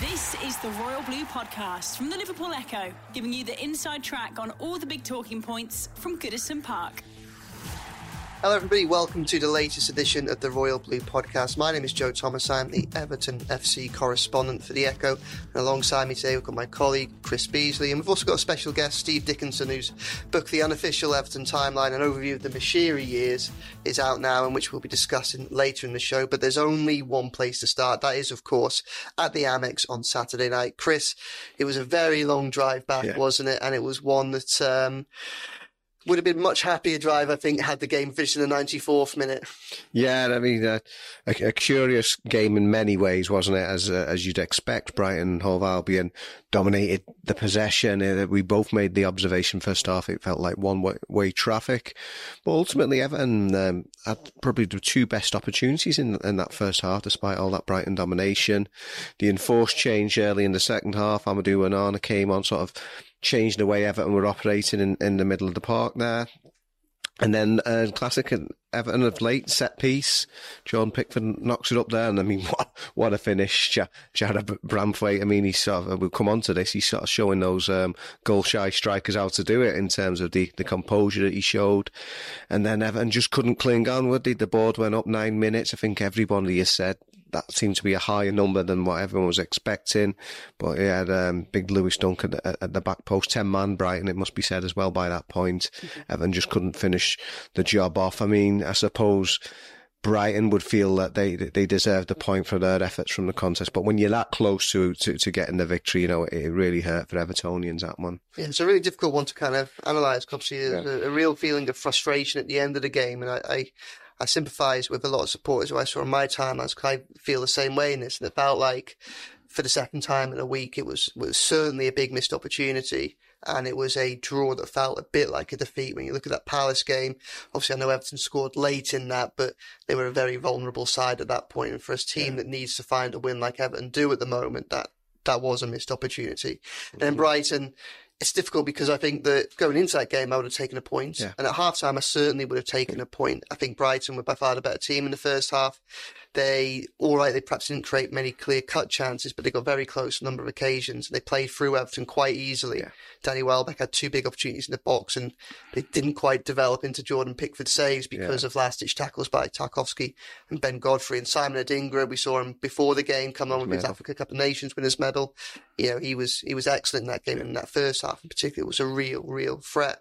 This is the Royal Blue Podcast from the Liverpool Echo, giving you the inside track on all the big talking points from Goodison Park. Hello, everybody. Welcome to the latest edition of the Royal Blue Podcast. My name is Joe Thomas. I'm the Everton FC correspondent for the Echo. And alongside me today, we've got my colleague Chris Beesley. And we've also got a special guest, Steve Dickinson, whose book, The Unofficial Everton Timeline, an overview of the Moshiri years, is out now and which we'll be discussing later in the show. But there's only one place to start. That is, of course, at the Amex on Saturday night. Chris, it was a very long drive back, yeah. wasn't it? And it was one that. Um, would have been much happier drive, I think, had the game finished in the 94th minute. Yeah, I mean, uh, a, a, curious game in many ways, wasn't it? As uh, as you'd expect, Brighton, Hove Albion dominated the possession. Uh, we both made the observation first half; it felt like one way, traffic, but ultimately Everton um, had probably the two best opportunities in in that first half, despite all that Brighton domination. The enforced change early in the second half, Amadou Onana came on, sort of changed the way Everton were operating in, in the middle of the park there. And then uh, classic Everton of late set piece. John Pickford knocks it up there, and I mean, what what a finish! Jarrad Branthwaite. I mean, he's sort of we'll come on to this. He's sort of showing those um, goal shy strikers how to do it in terms of the, the composure that he showed. And then Everton just couldn't cling on. Would they? The board went up nine minutes. I think everybody has said that seemed to be a higher number than what everyone was expecting. But he had um, big Lewis Dunk at the, at the, back post, 10 man Brighton, it must be said as well by that point. Mm-hmm. Evan just couldn't finish the job off. I mean, I suppose. Brighton would feel that they they deserved a point for their efforts from the contest, but when you're that close to, to, to getting the victory, you know it, really hurt for Evertonians that one. Yeah, it's a really difficult one to kind of analyse. Obviously, there's yeah. a, a, real feeling of frustration at the end of the game, and I, I I sympathise with a lot of supporters who I saw on my timelines because I feel the same way in this. And it felt like for the second time in a week, it was, was certainly a big missed opportunity. And it was a draw that felt a bit like a defeat when you look at that Palace game. Obviously, I know Everton scored late in that, but they were a very vulnerable side at that point. And for a team yeah. that needs to find a win like Everton do at the moment, that that was a missed opportunity. And then Brighton, it's difficult because I think that going into that game, I would have taken a point. Yeah. And at halftime, I certainly would have taken a point. I think Brighton were by far the better team in the first half. They, all right, they perhaps didn't create many clear cut chances, but they got very close a number of occasions. They played through Everton quite easily. Yeah. Danny Welbeck had two big opportunities in the box and they didn't quite develop into Jordan Pickford saves because yeah. of last ditch tackles by Tarkowski and Ben Godfrey and Simon Adingra. We saw him before the game come on with his Africa Cup of Nations winners medal. You know, he was, he was excellent in that game yeah. in that first half in particular. It was a real, real threat.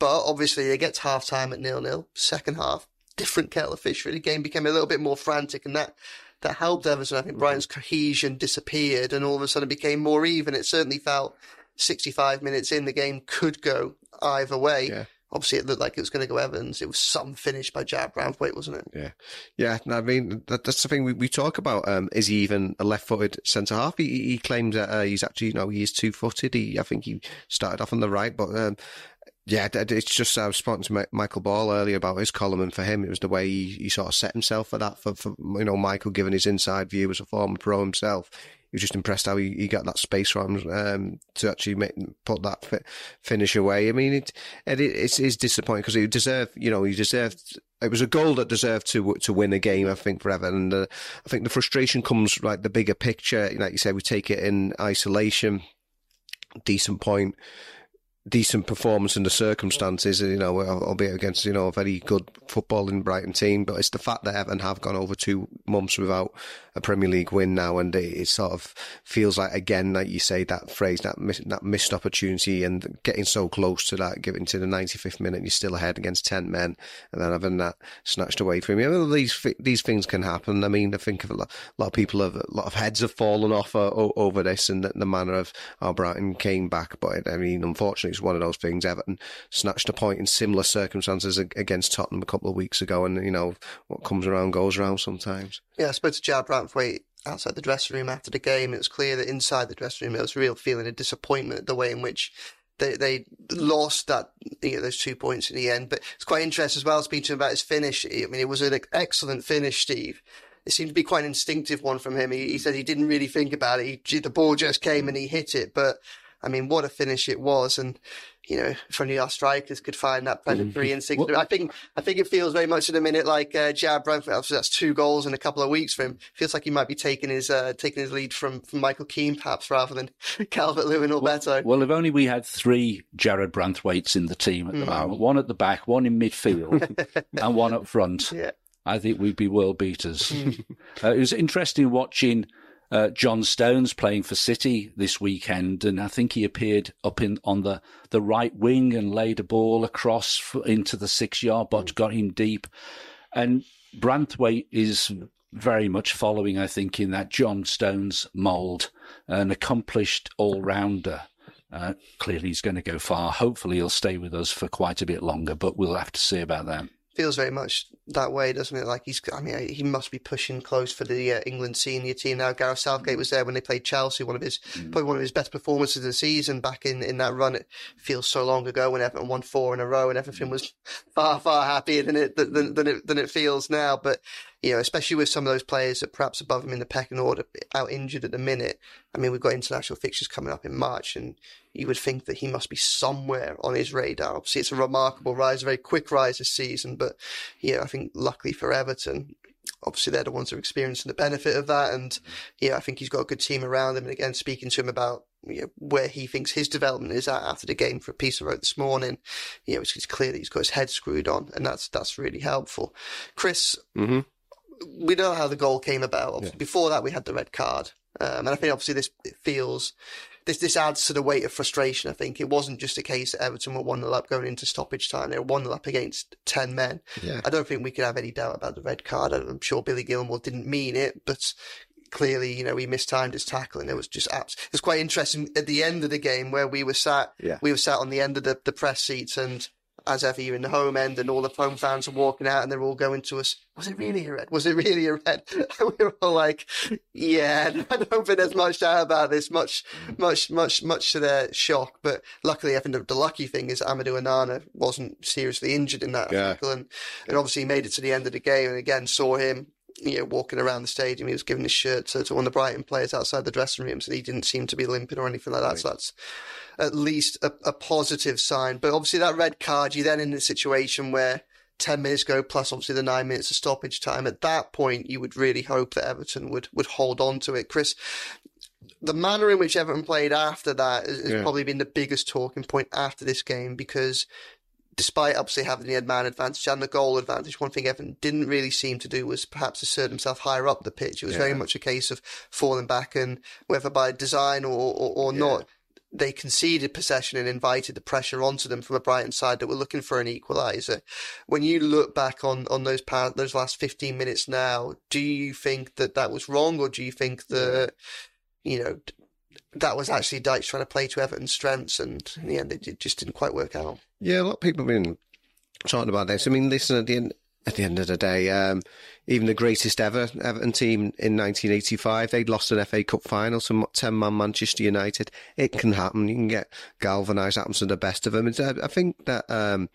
But obviously they get to half time at nil nil. Second half, different kettle of fish. Really, the game became a little bit more frantic, and that that helped Everton. I think Brighton's cohesion disappeared, and all of a sudden it became more even. It certainly felt 65 minutes in the game could go either way. Yeah. Obviously, it looked like it was going to go Evans. It was some finish by Jarrad Branthwaite, wasn't it? Yeah, yeah. I mean, that, that's the thing we, we talk about. Um, is he even a left-footed centre half? He, he claims that uh, he's actually, you know, he is two-footed. He, I think he started off on the right, but um, yeah, it's just I was speaking to Michael Ball earlier about his column, and for him, it was the way he, he sort of set himself for that. For, for you know, Michael giving his inside view as a former pro himself, he was just impressed how he, he got that space from um, to actually make, put that fi- finish away. I mean, it, it it's, it's disappointing because he deserved, you know, he deserved. It was a goal that deserved to to win a game, I think, forever. And uh, I think the frustration comes like the bigger picture. Like you said, we take it in isolation. Decent point decent performance in the circumstances, you know, albeit against, you know, a very good footballing Brighton team. But it's the fact that Everton have gone over two months without a Premier League win now. And it, it sort of feels like, again, like you say, that phrase, that, miss, that missed opportunity and getting so close to that, getting to the 95th minute, you're still ahead against 10 men and then having that snatched away from you. Well, these, these things can happen. I mean, I think of a lot, a lot of people have, a lot of heads have fallen off uh, over this and the, the manner of how Brighton came back. But I mean, unfortunately, it's one of those things. Everton snatched a point in similar circumstances against Tottenham a couple of weeks ago, and you know what comes around goes around sometimes. Yeah, I spoke to Jarrad Branthwaite outside the dressing room after the game. It was clear that inside the dressing room there was a real feeling of disappointment at the way in which they they lost that you know, those two points in the end. But it's quite interesting as well speaking about his finish. I mean, it was an excellent finish, Steve. It seemed to be quite an instinctive one from him. He, he said he didn't really think about it. He, the ball just came and he hit it, but I mean, what a finish it was. And, you know, if only our strikers could find that predatory instinct. I think, I think it feels very much in a minute like, uh, Jarrad Branthwaite. Obviously, that's two goals in a couple of weeks for him. Feels like he might be taking his, uh, taking his lead from, from Michael Keane, perhaps, rather than Calvert Lewin or well, Beto. Well, if only we had three Jarrad Branthwaites in the team at the mm. moment one at the back, one in midfield, and one up front. Yeah. I think we'd be world beaters. Hmm. uh, it was interesting watching uh, John Stones playing for City this weekend, and I think he appeared up in on the, the right wing and laid a ball across into the six yard box, got him deep. And Branthwaite is very much following, I think, in that John Stones mould, an accomplished all rounder. Uh, clearly, he's going to go far. Hopefully, he'll stay with us for quite a bit longer, but we'll have to see about that feels very much that way, doesn't it? Like he's, I mean, he must be pushing close for the uh, England senior team now. Gareth Southgate was there when they played Chelsea, one of his, mm. probably one of his best performances of the season back in, in that run. It feels so long ago when Everton won four in a row and everything was far, far happier than it, than, than it, than it feels now. But, you know, especially with some of those players that perhaps above him in the pecking order out injured at the minute. I mean, we've got international fixtures coming up in March and you would think that he must be somewhere on his radar. Obviously, it's a remarkable rise, a very quick rise this season, but yeah, I think luckily for Everton, obviously they're the ones who are experiencing the benefit of that. And yeah, I think he's got a good team around him. And again, speaking to him about you know, where he thinks his development is at after the game for a piece I wrote this morning, you know, it's, it's clear that he's got his head screwed on, and that's that's really helpful. Chris, mm-hmm. we know how the goal came about. Yeah. Before that, we had the red card, um, and I think obviously this feels this this adds to the weight of frustration. I think it wasn't just a case that Everton were one 0 up going into stoppage time; they were one 0 up against ten men. Yeah. I don't think we could have any doubt about the red card. I'm sure Billy Gilmour didn't mean it, but clearly, you know, he mistimed his tackling. It was just abs- it was quite interesting at the end of the game where we were sat. Yeah. We were sat on the end of the, the press seats and as ever, you're in the home end and all the home fans are walking out and they're all going to us. Was it really a red? Was it really a red? And we were all like, yeah, I don't think there's much doubt about this, much, much, much, much to their shock. But luckily, I think the, the lucky thing is Amadou Onana wasn't seriously injured in that yeah. and, and obviously he made it to the end of the game and again saw him you know, walking around the stadium. He was giving his shirt to, to one of the Brighton players outside the dressing rooms, and he didn't seem to be limping or anything like that. Right. So that's at least a, a positive sign. But obviously that red card, you're then in a situation where 10 minutes go plus obviously the nine minutes of stoppage time. At that point, you would really hope that Everton would, would hold on to it. Chris, the manner in which Everton played after that has, yeah. probably been the biggest talking point after this game because despite obviously having the man advantage and the goal advantage, one thing Everton didn't really seem to do was perhaps assert himself higher up the pitch. It was yeah. very much a case of falling back and whether by design or, or, or yeah. not, they conceded possession and invited the pressure onto them from a Brighton side that were looking for an equaliser. When you look back on, on those those last 15 minutes now, do you think that that was wrong or do you think that, you know, that was actually Dyche trying to play to Everton's strengths and in the end it just didn't quite work out? Yeah, a lot of people have been talking about this. I mean, listen, at the end, at the end of the day, um, even the greatest ever Everton team in 1985, they'd lost an FA Cup final to 10 man Manchester United. It can happen. You can get galvanised, happens to the best of them. Uh, I think that, um,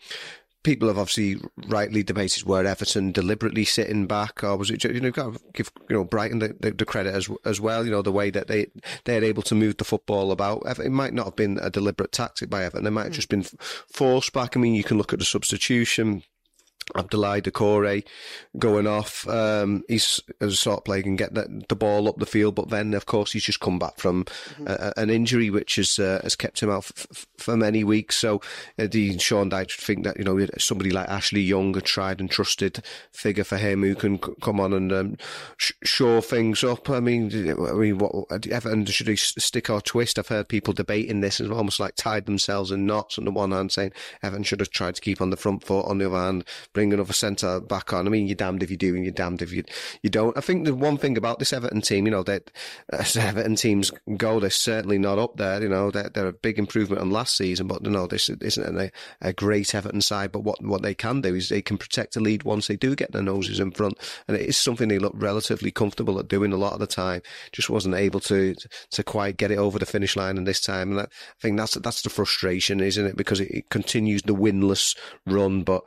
people have obviously rightly debated were Everton deliberately sitting back, or was it you know got to give you know Brighton the, the, the, credit as as well. You know the way that they they're able to move the football about. It might not have been a deliberate tactic by Everton. They might have just been forced back. I mean, you can look at the substitution. Abdoulaye Doucouré going off. Um, he's as a sort of player can get the, the, ball up the field, but then of course he's just come back from mm-hmm. a, an injury which has uh, has kept him out f- for many weeks. So uh, the Sean Dyche think that you know somebody like Ashley Young, a tried and trusted figure for him, who can c- come on and um, sh- shore things up. I mean, I mean, what Everton should he stick or twist? I've heard people debating this as almost like tied themselves in knots. On the one hand, saying Everton should have tried to keep on the front foot. On the other hand bring another centre back on. I mean, you're damned if you do and you're damned if you you don't. I think the one thing about this Everton team, you know, that uh, as Everton teams go, they're certainly not up there. You know, they're, they're a big improvement on last season, but you know, this isn't a, a great Everton side. But what what they can do is they can protect the lead once they do get their noses in front, and it is something they look relatively comfortable at doing a lot of the time. Just wasn't able to to quite get it over the finish line in this time, and that, I think that's that's the frustration, isn't it? Because it, it continues the winless run, but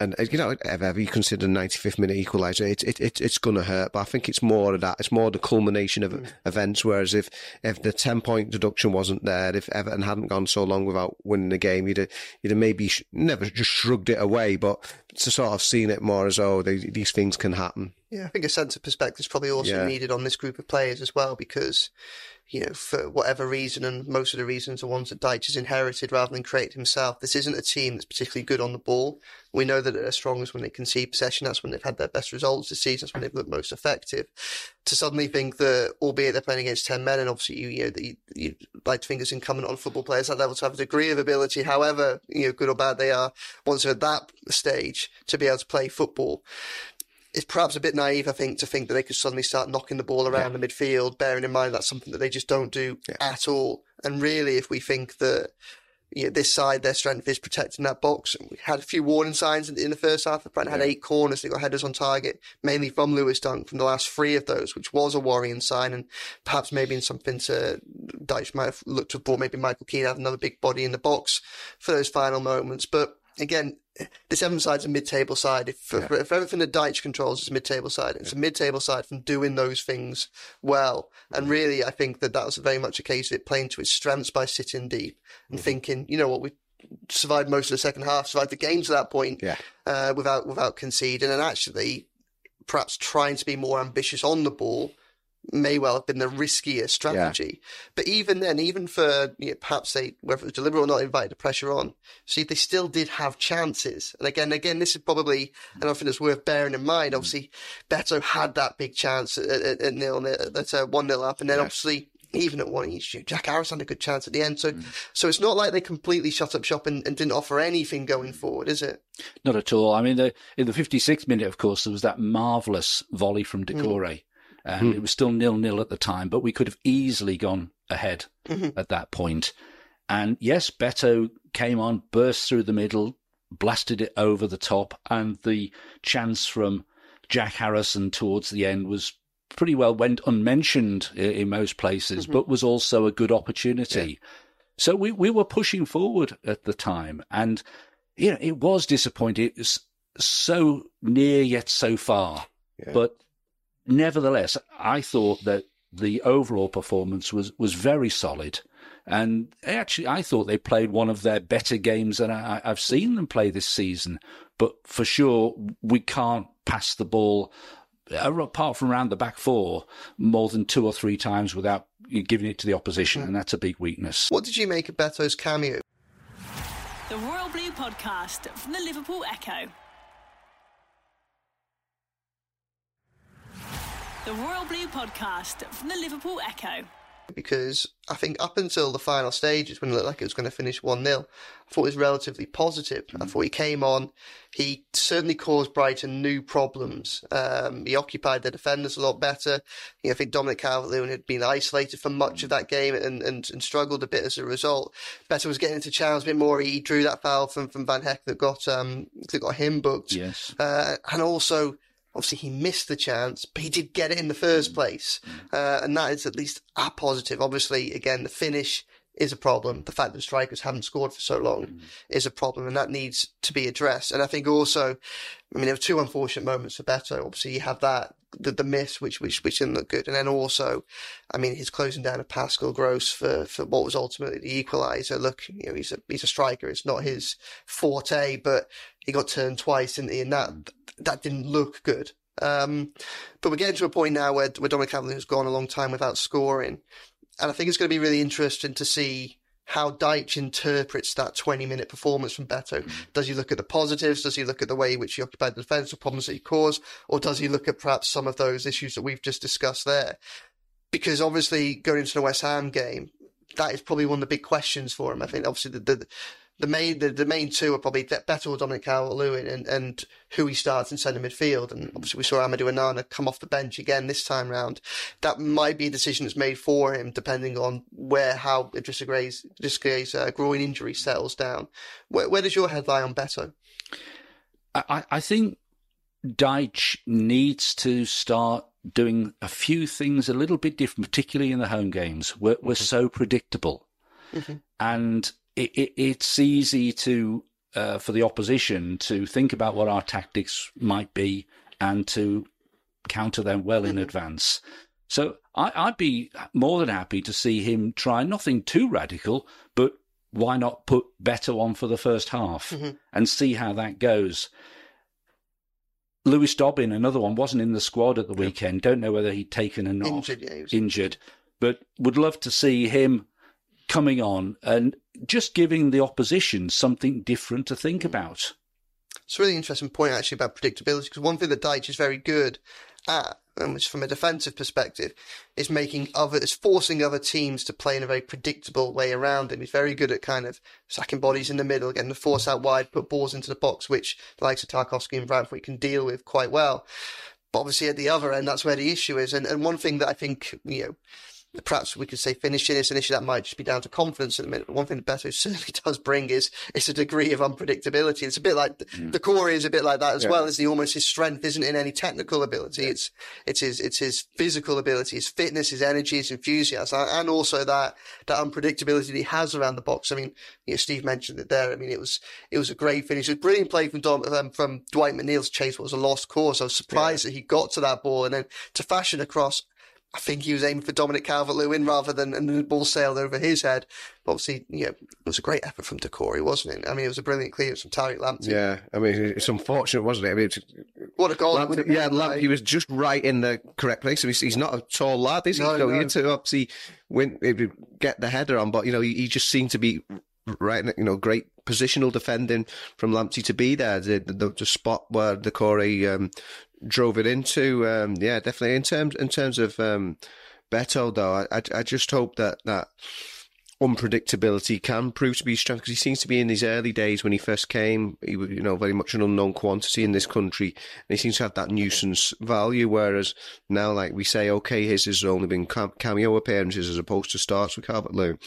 and uh, you know, if ever you consider 95th minute equaliser, it, it, it, it's going to hurt. But I think it's more of that. It's more the culmination of mm. events. Whereas if, if the 10 point deduction wasn't there, if Everton hadn't gone so long without winning the game, you'd have, you'd have maybe sh- never just shrugged it away, but to sort of seen it more as, oh, they, these things can happen. Yeah, I think a sense of perspective is probably also yeah. needed on this group of players as well because you know, for whatever reason, and most of the reasons are ones that Dyche has inherited rather than created himself. This isn't a team that's particularly good on the ball. We know that they're strongest when they concede possession. That's when they've had their best results this season. That's when they've looked most effective. To suddenly think that, albeit they're playing against 10 men, and obviously you, you know, you, you like to think it's incumbent on football players at that level to have a degree of ability, however, you know, good or bad they are, once they're at that stage, to be able to play football it's perhaps a bit naive, I think, to think that they could suddenly start knocking the ball around yeah. the midfield, bearing in mind that's something that they just don't do yeah. at all. And really, if we think that you know, this side, their strength is protecting that box. We had a few warning signs in, in the first half. The yeah. had eight corners. They got headers on target, mainly from Lewis Dunk from the last three of those, which was a worrying sign. And perhaps maybe in something to Dyche might have looked to have brought maybe Michael Keane had another big body in the box for those final moments. But again, this Everton side's a mid-table side. If, yeah. if everything that Dyche controls is a mid-table side, it's yeah. a mid-table side from doing those things well. And mm-hmm. really, I think that that was very much a case of it playing to its strengths by sitting deep and mm-hmm. thinking, you know what, we survived most of the second half, survived the game to that point, yeah. uh, without without conceding, and actually perhaps trying to be more ambitious on the ball may well have been the riskier strategy. Yeah. But even then, even for you know, perhaps they, whether it was deliberate or not, invited the pressure on. See, they still did have chances. And again, again, this is probably, and I think it's worth bearing in mind. Obviously, Beto had that big chance at, at, at nil, at uh, one nil up, and then yeah. obviously. Even at one each, Jack Harris had a good chance at the end. So, mm. so it's not like they completely shut up shop and, and, didn't offer anything going forward, is it? Not at all. I mean, the, in the 56th minute, of course, there was that marvellous volley from Doucouré. Mm and mm. it was still nil nil at the time, but we could have easily gone ahead mm-hmm. at that point. And yes, Beto came on, burst through the middle, blasted it over the top, and the chance from Jack Harrison towards the end was pretty well went unmentioned in, in most places, mm-hmm. but was also a good opportunity. Yeah. So we, we were pushing forward at the time, and you know it was disappointing. It was so near yet so far. Yeah. But nevertheless, I thought that the overall performance was, was very solid. And actually, I thought they played one of their better games than I, have seen them play this season. But for sure, we can't pass the ball, uh, apart from around the back four, more than two or three times without giving it to the opposition. And that's a big weakness. What did you make of Beto's cameo? The Royal Blue Podcast from the Liverpool Echo. The Royal Blue Podcast from the Liverpool Echo. Because I think up until the final stages, when it looked like it was going to finish 1 0, I thought it was relatively positive. Mm-hmm. I thought he came on, he certainly caused Brighton new problems. Um, he occupied the defenders a lot better. You know, I think Dominic Calvert Lewin had been isolated for much of that game and, and, and, struggled a bit as a result. Beto was getting into channels a bit more. He drew that foul from, from Van Hecke that got, um, that got him booked. Yes. Uh, and also, Obviously, he missed the chance, but he did get it in the first mm. place. Uh, and that is at least a positive. Obviously, again, the finish is a problem. The fact that strikers haven't scored for so long mm. is a problem, and that needs to be addressed. And I think also, I mean, there were two unfortunate moments for Beto. Obviously, you have that the, the miss, which which which didn't look good, and then also, I mean, his closing down of Pascal Gross for, for what was ultimately the equaliser. Look, you know, he's a he's a striker. It's not his forte, but he got turned twice, didn't he? and that that didn't look good. Um, but we're getting to a point now where, where Dominic Calvert has gone a long time without scoring. And I think it's going to be really interesting to see how Dyche interprets that 20 minute performance from Beto. Mm. Does he look at the positives? Does he look at the way in which he occupied the defence, the problems that he caused? Or does he look at perhaps some of those issues that we've just discussed there? Because obviously going into the West Ham game, that is probably one of the big questions for him. I think obviously the, the, the main the, the main two are probably Beto or Dominic Calvert-Lewin and, and who he starts in centre midfield. And obviously we saw Amadou Onana come off the bench again this time round. That might be a decision that's made for him depending on where how Idrissa Gueye's, Idrissa uh, groin injury settles down. Where, where does your head lie on Beto? I, I think Dyche needs to start doing a few things a little bit different, particularly in the home games. We're, we're mm-hmm. so predictable. Mm-hmm. And it, it, it's easy to uh, for the opposition to think about what our tactics might be and to counter them well in advance. So I, would be more than happy to see him try nothing too radical, but why not put Beto on for the first half mm-hmm. and see how that goes? Lewis Dobbin, another one, wasn't in the squad at the weekend. Don't know whether he'd taken a knock. Injured, yeah, injured. But would love to see him coming on and just giving the opposition something different to think mm. about. It's a really interesting point actually about predictability because one thing that Dyche is very good at, and which from a defensive perspective, is making other, is forcing other teams to play in a very predictable way around him. He's very good at kind of sacking bodies in the middle, getting the force out wide, put balls into the box, which the likes of Tarkowski and Branthwaite can deal with quite well. But obviously at the other end, that's where the issue is. And, and one thing that I think, you know, perhaps we could say finishing is an issue that might just be down to confidence at the minute. But one thing that Beto certainly does bring is it's a degree of unpredictability. It's a bit like mm. the Corey is a bit like that as yeah. well. Is the almost his strength isn't in any technical ability. Yeah. It's it's his it's his physical ability, his fitness, his energy, his enthusiasm, and also that that unpredictability that he has around the box. I mean, you know, Steve mentioned it there. I mean, it was it was a great finish. It was a brilliant play from Dom, um, from Dwight McNeil's chase. What was a lost cause. I was surprised yeah. that he got to that ball and then to fashion across I think he was aiming for Dominic Calvert-Lewin rather than and the ball sailed over his head. But obviously, yeah, it was a great effort from Doucouré, wasn't it? I mean, it was a brilliant clearance from Tariq Lamptey. Yeah, I mean, it's unfortunate, wasn't it? I mean, what a goal! Yeah, he was just right in the correct place. He's, he's not a tall lad, is he? No, so no. he had to obviously win, get the header on, but you know, he, he just seemed to be right, you know, great positional defending from Lamptey to be there. The, the, the spot where Doucouré um, drove it into. Um, yeah, definitely. In terms in terms of um, Beto, though, I, I just hope that that unpredictability can prove to be strength because he seems to be in his early days when he first came, he was, you know, very much an unknown quantity in this country. And he seems to have that nuisance value. Whereas now, like we say, okay, his has only been cameo appearances as opposed to starts with Calvert Lewin.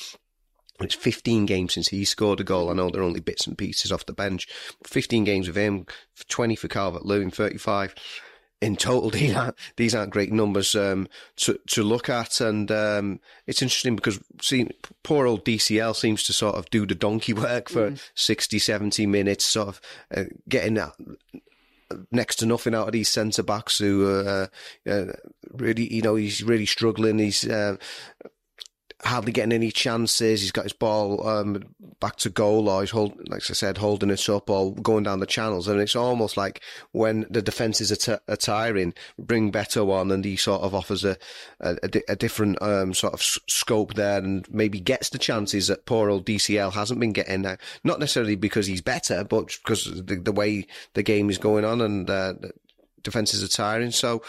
It's 15 games since he scored a goal. I know they're only bits and pieces off the bench. 15 games with him, 20 for Calvert Lewin, 35 in total, these aren't, these aren't great numbers um, to to look at, and um, it's interesting because seeing poor old DCL seems to sort of do the donkey work for mm. 60, 70 minutes, sort of uh, getting that next to nothing out of these centre backs who uh, uh, really, you know, he's really struggling. He's uh, hardly getting any chances. He's got his ball um, back to goal, or he's hold, like I said, holding it up or going down the channels. And it's almost like when the defences are, t- are tiring, bring Beto on, and he sort of offers a a, a different um, sort of s- scope there, and maybe gets the chances that poor old DCL hasn't been getting now. Not necessarily because he's better, but because the, the way the game is going on and. Uh, defenses are tiring. So,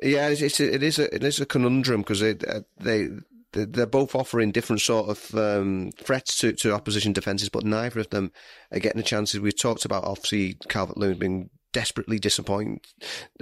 yeah, it's, it's a, it is a it is a conundrum because uh, they they're both offering different sort of um, threats to, to opposition defences, but neither of them are getting the chances. We've talked about obviously Calvert Lewin being desperately disappointed,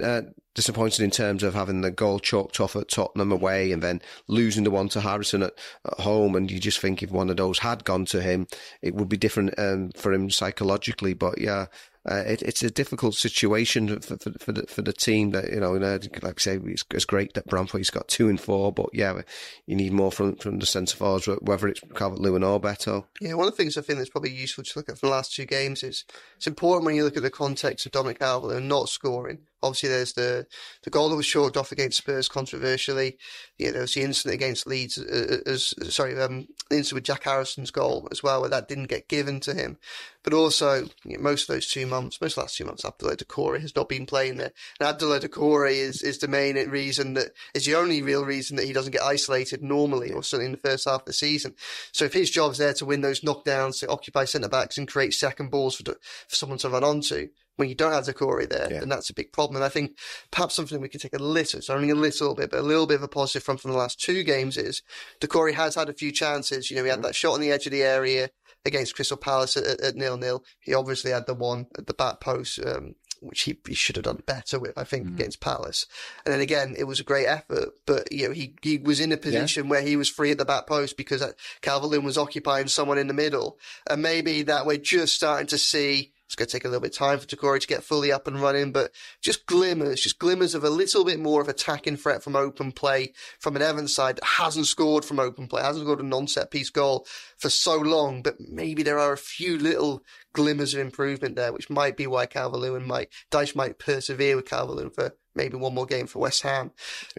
uh, disappointed in terms of having the goal chalked off at Tottenham away and then losing the one to Harrison at, at home. And you just think if one of those had gone to him, it would be different um, for him psychologically. But yeah, uh, it, it's a difficult situation for, for, for, the, for the team that, you know, like I say, it's, it's great that Branthwaite's got two and four, but yeah, you need more from, from the centre forwards, whether it's Calvert Lewin or Beto. Yeah, one of the things I think that's probably useful to look at from the last two games is it's important when you look at the context of Dominic and not scoring Obviously, there's the the goal that was chalked off against Spurs controversially. You know, there was the incident against Leeds, uh, uh as sorry, um, the incident with Jack Harrison's goal as well, where that didn't get given to him. But also, you know, most of those two months, most of the last two months, Abdoulaye Doucouré has not been playing there. And Abdoulaye Doucouré is, is the main reason that is the only real reason that he doesn't get isolated normally, or certainly in the first half of the season. So if his job's there to win those knockdowns, to occupy centre backs and create second balls for, for someone to run onto, when you don't have Doucouré there, yeah. then that's a big problem. And I think perhaps something we can take a little, it's only a little bit, but a little bit of a positive from from the last two games is Doucouré has had a few chances. You know, he had mm-hmm. that shot on the edge of the area against Crystal Palace at, at, nil nil. He obviously had the one at the back post. Um, which he, he should have done better with, I think, mm. against Palace. And then again, it was a great effort, but you know, he, he was in a position yeah. where he was free at the back post because uh, Calvert Lewin was occupying someone in the middle. And maybe that we're just starting to see It's going to take a little bit of time for Doucouré to get fully up and running, but just glimmers, just glimmers of a little bit more of attacking threat from open play from an Evans side that hasn't scored from open play, hasn't scored a non-set piece goal for so long, but maybe there are a few little glimmers of improvement there, which might be why Calvert-Lewin might, Dyche might persevere with Calvert-Lewin for maybe one more game for West Ham.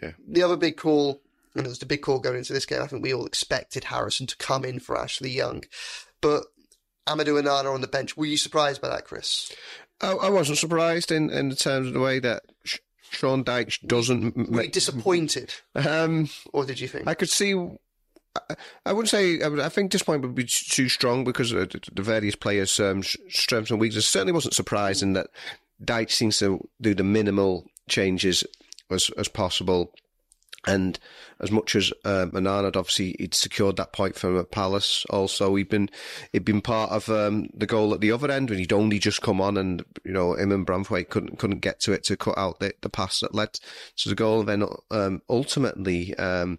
Yeah. The other big call, and it was the big call going into this game, I think we all expected Harrison to come in for Ashley Young, but Amadou Onana on the bench. Were you surprised by that, Chris? I, I wasn't surprised in, in terms of the way that Sean Dyche doesn't. Were you disappointed? Um, or did you think? I could see. I, I wouldn't say. I, would, I think disappointment would be too strong because of the various players' um, strengths and weaknesses. Certainly wasn't surprised in that Dyche seems to do the minimal changes as as possible and as much as uh, had obviously he'd secured that point from Palace, also he'd been he'd been part of um, the goal at the other end when he'd only just come on, and you know him and Branthwaite couldn't couldn't get to it to cut out the, the pass that led to the goal. And then um, ultimately. Um,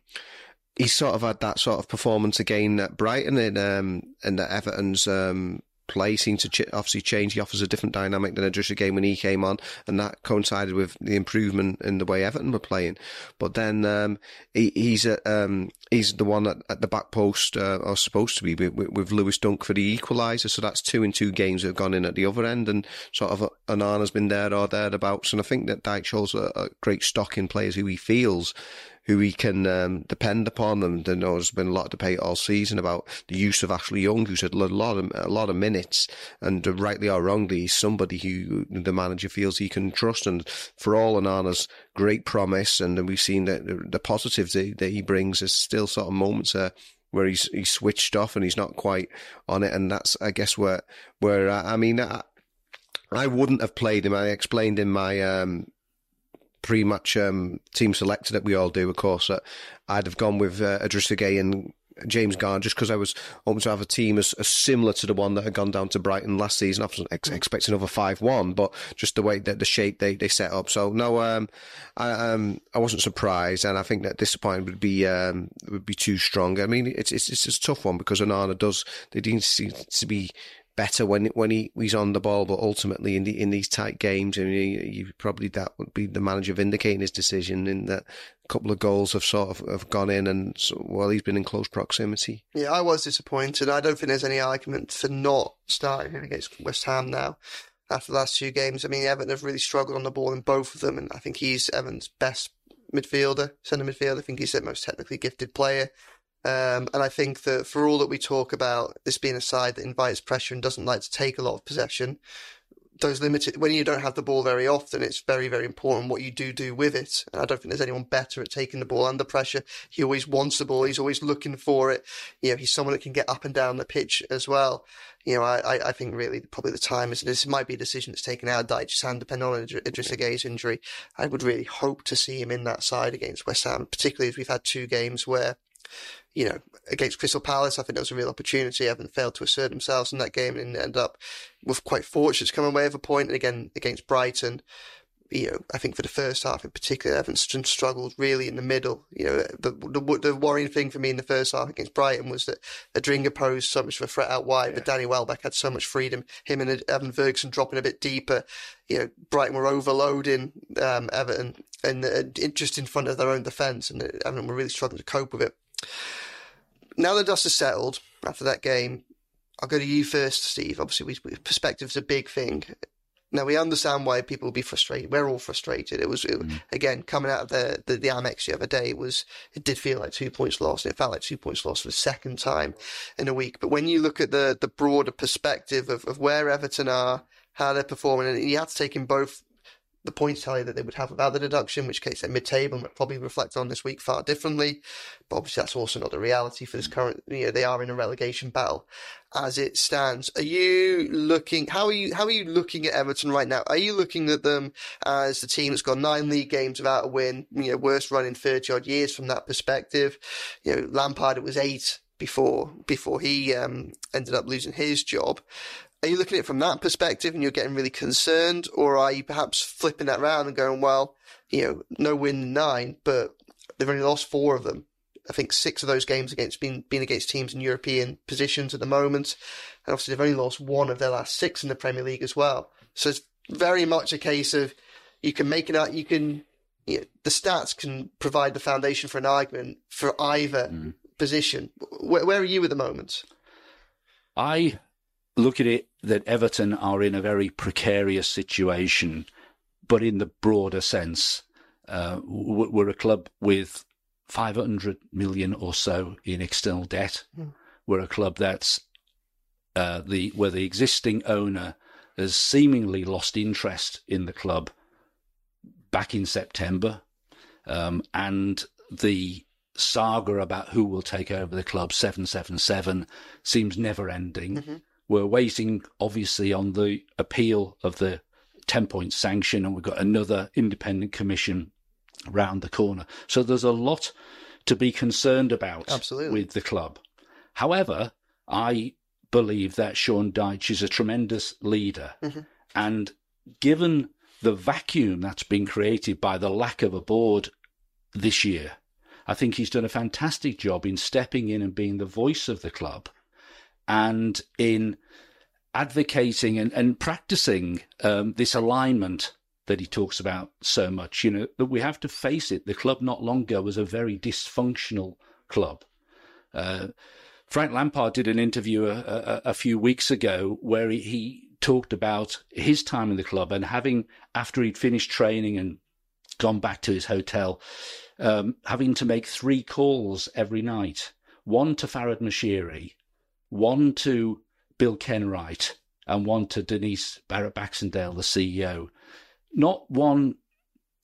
he sort of had that sort of performance again at Brighton and um, and at Everton's um, play seemed to ch- obviously change. He offers a different dynamic than Idrissa Gueye when he came on, and that coincided with the improvement in the way Everton were playing. But then um, he, he's a, um, he's the one at, at the back post, uh, or supposed to be, with, with Lewis Dunk for the equaliser. So that's two in two games that have gone in at the other end, and sort of Onana's been there or thereabouts. And I think that Dyche shows a, a great stock in players who he feels who he can um, depend upon. And there has been a lot of debate all season about the use of Ashley Young, who's had a lot of a lot of minutes, and rightly or wrongly, he's somebody who the manager feels he can trust. And for all Onana's great promise, and we've seen that the, the positives that, that he brings, there's still sort of moments uh, where he's he's switched off and he's not quite on it, and that's I guess where where uh, I mean. I, I wouldn't have played him. I explained in my um, pre-match um, team selected that we all do, of course, uh, I'd have gone with uh, Idrissa Gueye and James Garner just because I was hoping to have a team as, as, similar to the one that had gone down to Brighton last season. I was ex- expecting another five one, but just the way that the shape they, they set up. So no, um, I um, I wasn't surprised, and I think that disappointment would be um, would be too strong. I mean, it's it's it's a tough one because Onana does they didn't seem to be better when when he he's on the ball, but ultimately in the in these tight games, I mean, you, probably that would be the manager vindicating his decision in that a couple of goals have sort of have gone in, and so, well, he's been in close proximity. Yeah, I was disappointed. I don't think there's any argument for not starting him against West Ham now. After the last two games, I mean, Everton have really struggled on the ball in both of them, and I think he's Everton's best midfielder, centre midfielder. I think he's their most technically gifted player. Um, and I think that for all that we talk about this being a side that invites pressure and doesn't like to take a lot of possession, those limited when you don't have the ball very often, it's very very important what you do do with it. And I don't think there's anyone better at taking the ball under pressure. He always wants the ball. He's always looking for it. You know, he's someone that can get up and down the pitch as well. You know, I, I think really probably the time is this might be a decision that's taken out of Dyche's hand depending on Gueye's injury. I would really hope to see him in that side against West Ham, particularly as we've had two games where you know, against Crystal Palace, I think there was a real opportunity. Everton failed to assert themselves in that game and end up with quite fortunate to come away with a point. And again, against Brighton, you know, I think for the first half in particular, Everton struggled really in the middle. You know, the, the, the worrying thing for me in the first half against Brighton was that Adingra posed so much of a threat out wide, yeah. but Danny Welbeck had so much freedom. Him and Evan Ferguson dropping a bit deeper. You know, Brighton were overloading um, Everton and uh, just in front of their own defence, and Everton were really struggling to cope with it now the dust has settled after that game, I'll go to you first, Steve. Obviously, we, perspective's a big thing. Now we understand why people will be frustrated. We're all frustrated. It was it, mm. again coming out of the, the, the Amex the other day. It was it did feel like two points lost. And it felt like two points lost for the second time in a week. But when you look at the the broader perspective of, of where Everton are, how they're performing, and you have to take in both the points tally that they would have without the deduction, which case they're mid-table and would probably reflect on this week far differently. But obviously that's also not the reality for this mm. current, you know, they are in a relegation battle as it stands. Are you looking, how are you, how are you looking at Everton right now? Are you looking at them as the team that's got nine league games without a win, you know, worst run in 30 odd years from that perspective? You know, Lampard, it was eight before before he um, ended up losing his job. Are you looking at it from that perspective and you're getting really concerned, or are you perhaps flipping that around and going, well, you know, no win in nine, but they've only lost four of them. I think six of those games against been been against teams in European positions at the moment, and obviously they've only lost one of their last six in the Premier League as well. So it's very much a case of you can make it out. You can you know, the stats can provide the foundation for an argument for either mm. position. Where, where are you at the moment? I look at it that Everton are in a very precarious situation, but in the broader sense, uh, we're a club with 500 million or so in external debt. Mm. We're a club that's uh, the where the existing owner has seemingly lost interest in the club back in September, um, and the saga about who will take over the club 777 seems never ending. Mm-hmm. We're waiting, obviously, on the appeal of the 10 point sanction, and we've got another independent commission round the corner. So there's a lot to be concerned about Absolutely. with the club. However, I believe that Sean Dyche is a tremendous leader. Mm-hmm. And given the vacuum that's been created by the lack of a board this year, I think he's done a fantastic job in stepping in and being the voice of the club and in advocating and, and practicing um, this alignment that he talks about so much. You know, that we have to face it. The club not long ago was a very dysfunctional club. Uh, Frank Lampard did an interview a, a, a few weeks ago where he, he, talked about his time in the club and having, after he'd finished training and gone back to his hotel, um, having to make three calls every night one to Farhad Moshiri, one to Bill Kenwright, and one to Denise Barrett Baxendale, the CEO not one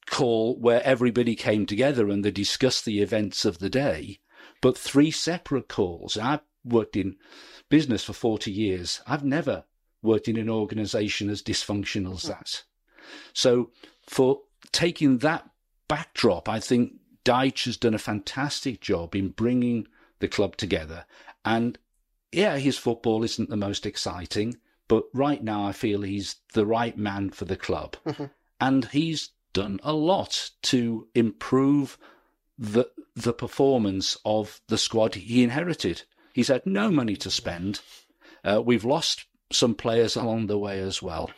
call where everybody came together and they discussed the events of the day, but three separate calls. I've worked in business for 40 years. I've never worked in an organization as dysfunctional as that. So for taking that backdrop, I think Dyche has done a fantastic job in bringing the club together. And yeah, his football isn't the most exciting, but right now I feel he's the right man for the club. Mm-hmm and he's done a lot to improve the the performance of the squad he inherited. He's had no money to spend. Uh, we've lost some players along the way as well,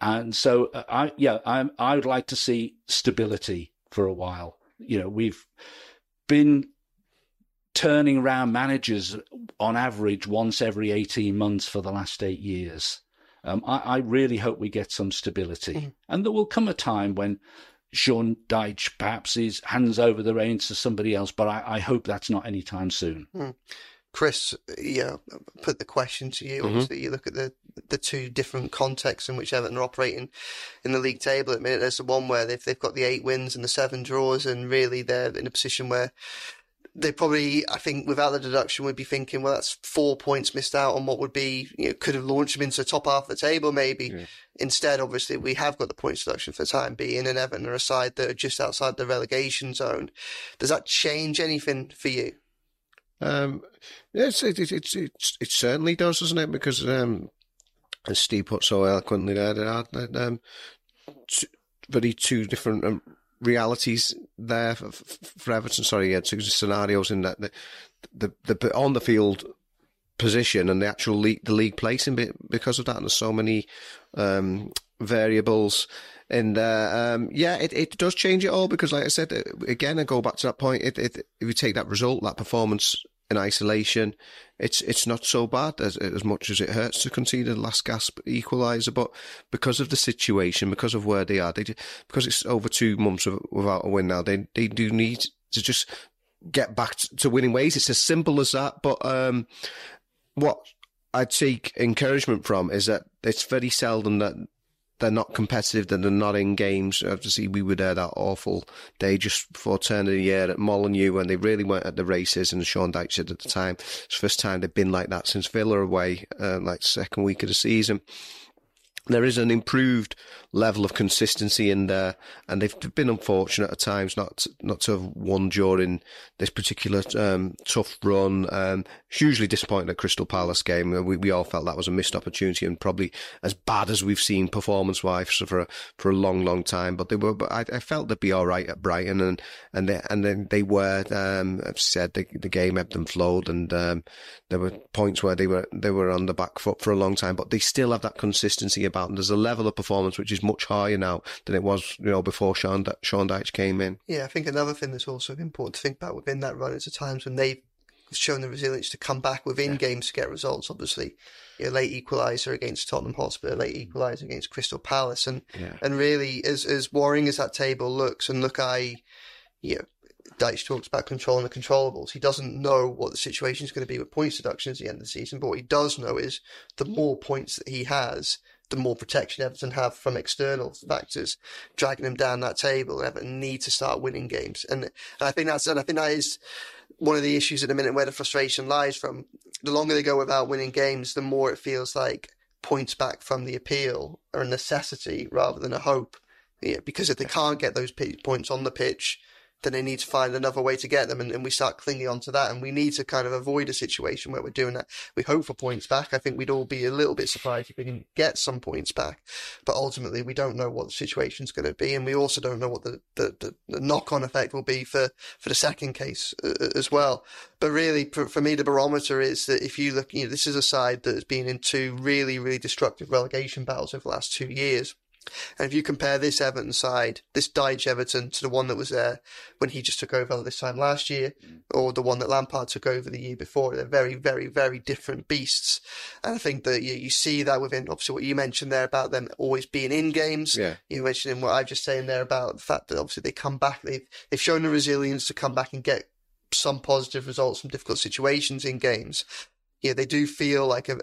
and so uh, I yeah I I would like to see stability for a while. You know we've been turning around managers on average once every 18 months for the last eight years. Um, I, I, really hope we get some stability, mm. and there will come a time when Sean Dyche perhaps is hands over the reins to somebody else. But I, I hope that's not anytime soon. Mm. Chris, yeah, put the question to you. Mm-hmm. Obviously, you look at the the two different contexts in which Everton are operating in the league table. At the minute, there's the one where they've they've got the eight wins and the seven draws, and really they're in a position where they probably, I think, without the deduction, would be thinking, well, that's four points missed out on what would be, you know, could have launched them into the top half of the table, maybe. Yeah. Instead, obviously, we have got the points deduction for the time being, and Everton are a side that are just outside the relegation zone. Does that change anything for you? Um, yes, it, it, it, it, it certainly does, doesn't it? Because, um, as Steve put so eloquently there, there are um, two, very two different um, realities there for, for Everton. Sorry, yeah, two scenarios in that the, the, the on the field position and the actual league, the league placing because of that. And there's so many um, variables. And uh, um, yeah, it, it does change it all because, like I said, uh, again, I go back to that point. It, it, if you take that result, that performance in isolation, it's it's not so bad as as much as it hurts to concede a last gasp equaliser. But because of the situation, because of where they are, they because it's over two months without a win now, they they do need to just get back to winning ways. It's as simple as that. But um, what I take encouragement from is that it's very seldom that they're not competitive, they're not in games. Obviously, we were there that awful day just before turn of the year at Molineux when they really weren't at the races. And Sean Dyche said at the time, it's the first time they've been like that since Villa away, uh, like second week of the season. There is an improved level of consistency in there, and they've been unfortunate at times not not to have won during this particular um, tough run. Um, hugely disappointed at Crystal Palace game. We we all felt that was a missed opportunity and probably as bad as we've seen performance wise for a, for a long long time. But they were, but I, I felt they'd be all right at Brighton, and and they, and then they were. Um, I've said the, the game ebbed and flowed, and um, there were points where they were they were on the back foot for a long time, but they still have that consistency about them. There's a level of performance which is much higher now than it was, you know, before Sean Sean Dyche came in. Yeah, I think another thing that's also important to think about within that run is the times when they've shown the resilience to come back within yeah. games to get results. Obviously, a late equaliser against Tottenham Hotspur, late equaliser against Crystal Palace, and yeah. and really as as worrying as that table looks, and look, I, you know, Dyche talks about controlling the controllables. He doesn't know what the situation is going to be with points deductions at the end of the season, but what he does know is the more points that he has, the more protection Everton have from external factors dragging them down that table. Everton need to start winning games, and, and I think that's and I think that is one of the issues at the minute where the frustration lies from. The longer they go without winning games, the more it feels like points back from the appeal are a necessity rather than a hope. Yeah, because if they can't get those points on the pitch, then they need to find another way to get them. And, and, we start clinging on to that. And we need to kind of avoid a situation where we're doing that. We hope for points back. I think we'd all be a little bit surprised if we didn't get some points back. But ultimately, we don't know what the situation's going to be. And we also don't know what the, the, the, the knock on effect will be for, for the second case uh, uh, as well. But really, for, for, me, the barometer is that if you look, you know, this is a side that has been in two really, really destructive relegation battles over the last two years. And if you compare this Everton side, this Dyche Everton, to the one that was there when he just took over this time last year, mm. or the one that Lampard took over the year before, they're very, very, very different beasts. And I think that you, you see that within, obviously, what you mentioned there about them always being in games. Yeah. You mentioned what I've just saying there about the fact that obviously they come back, they've, they've shown the resilience to come back and get some positive results from difficult situations in games yeah, they do feel like a,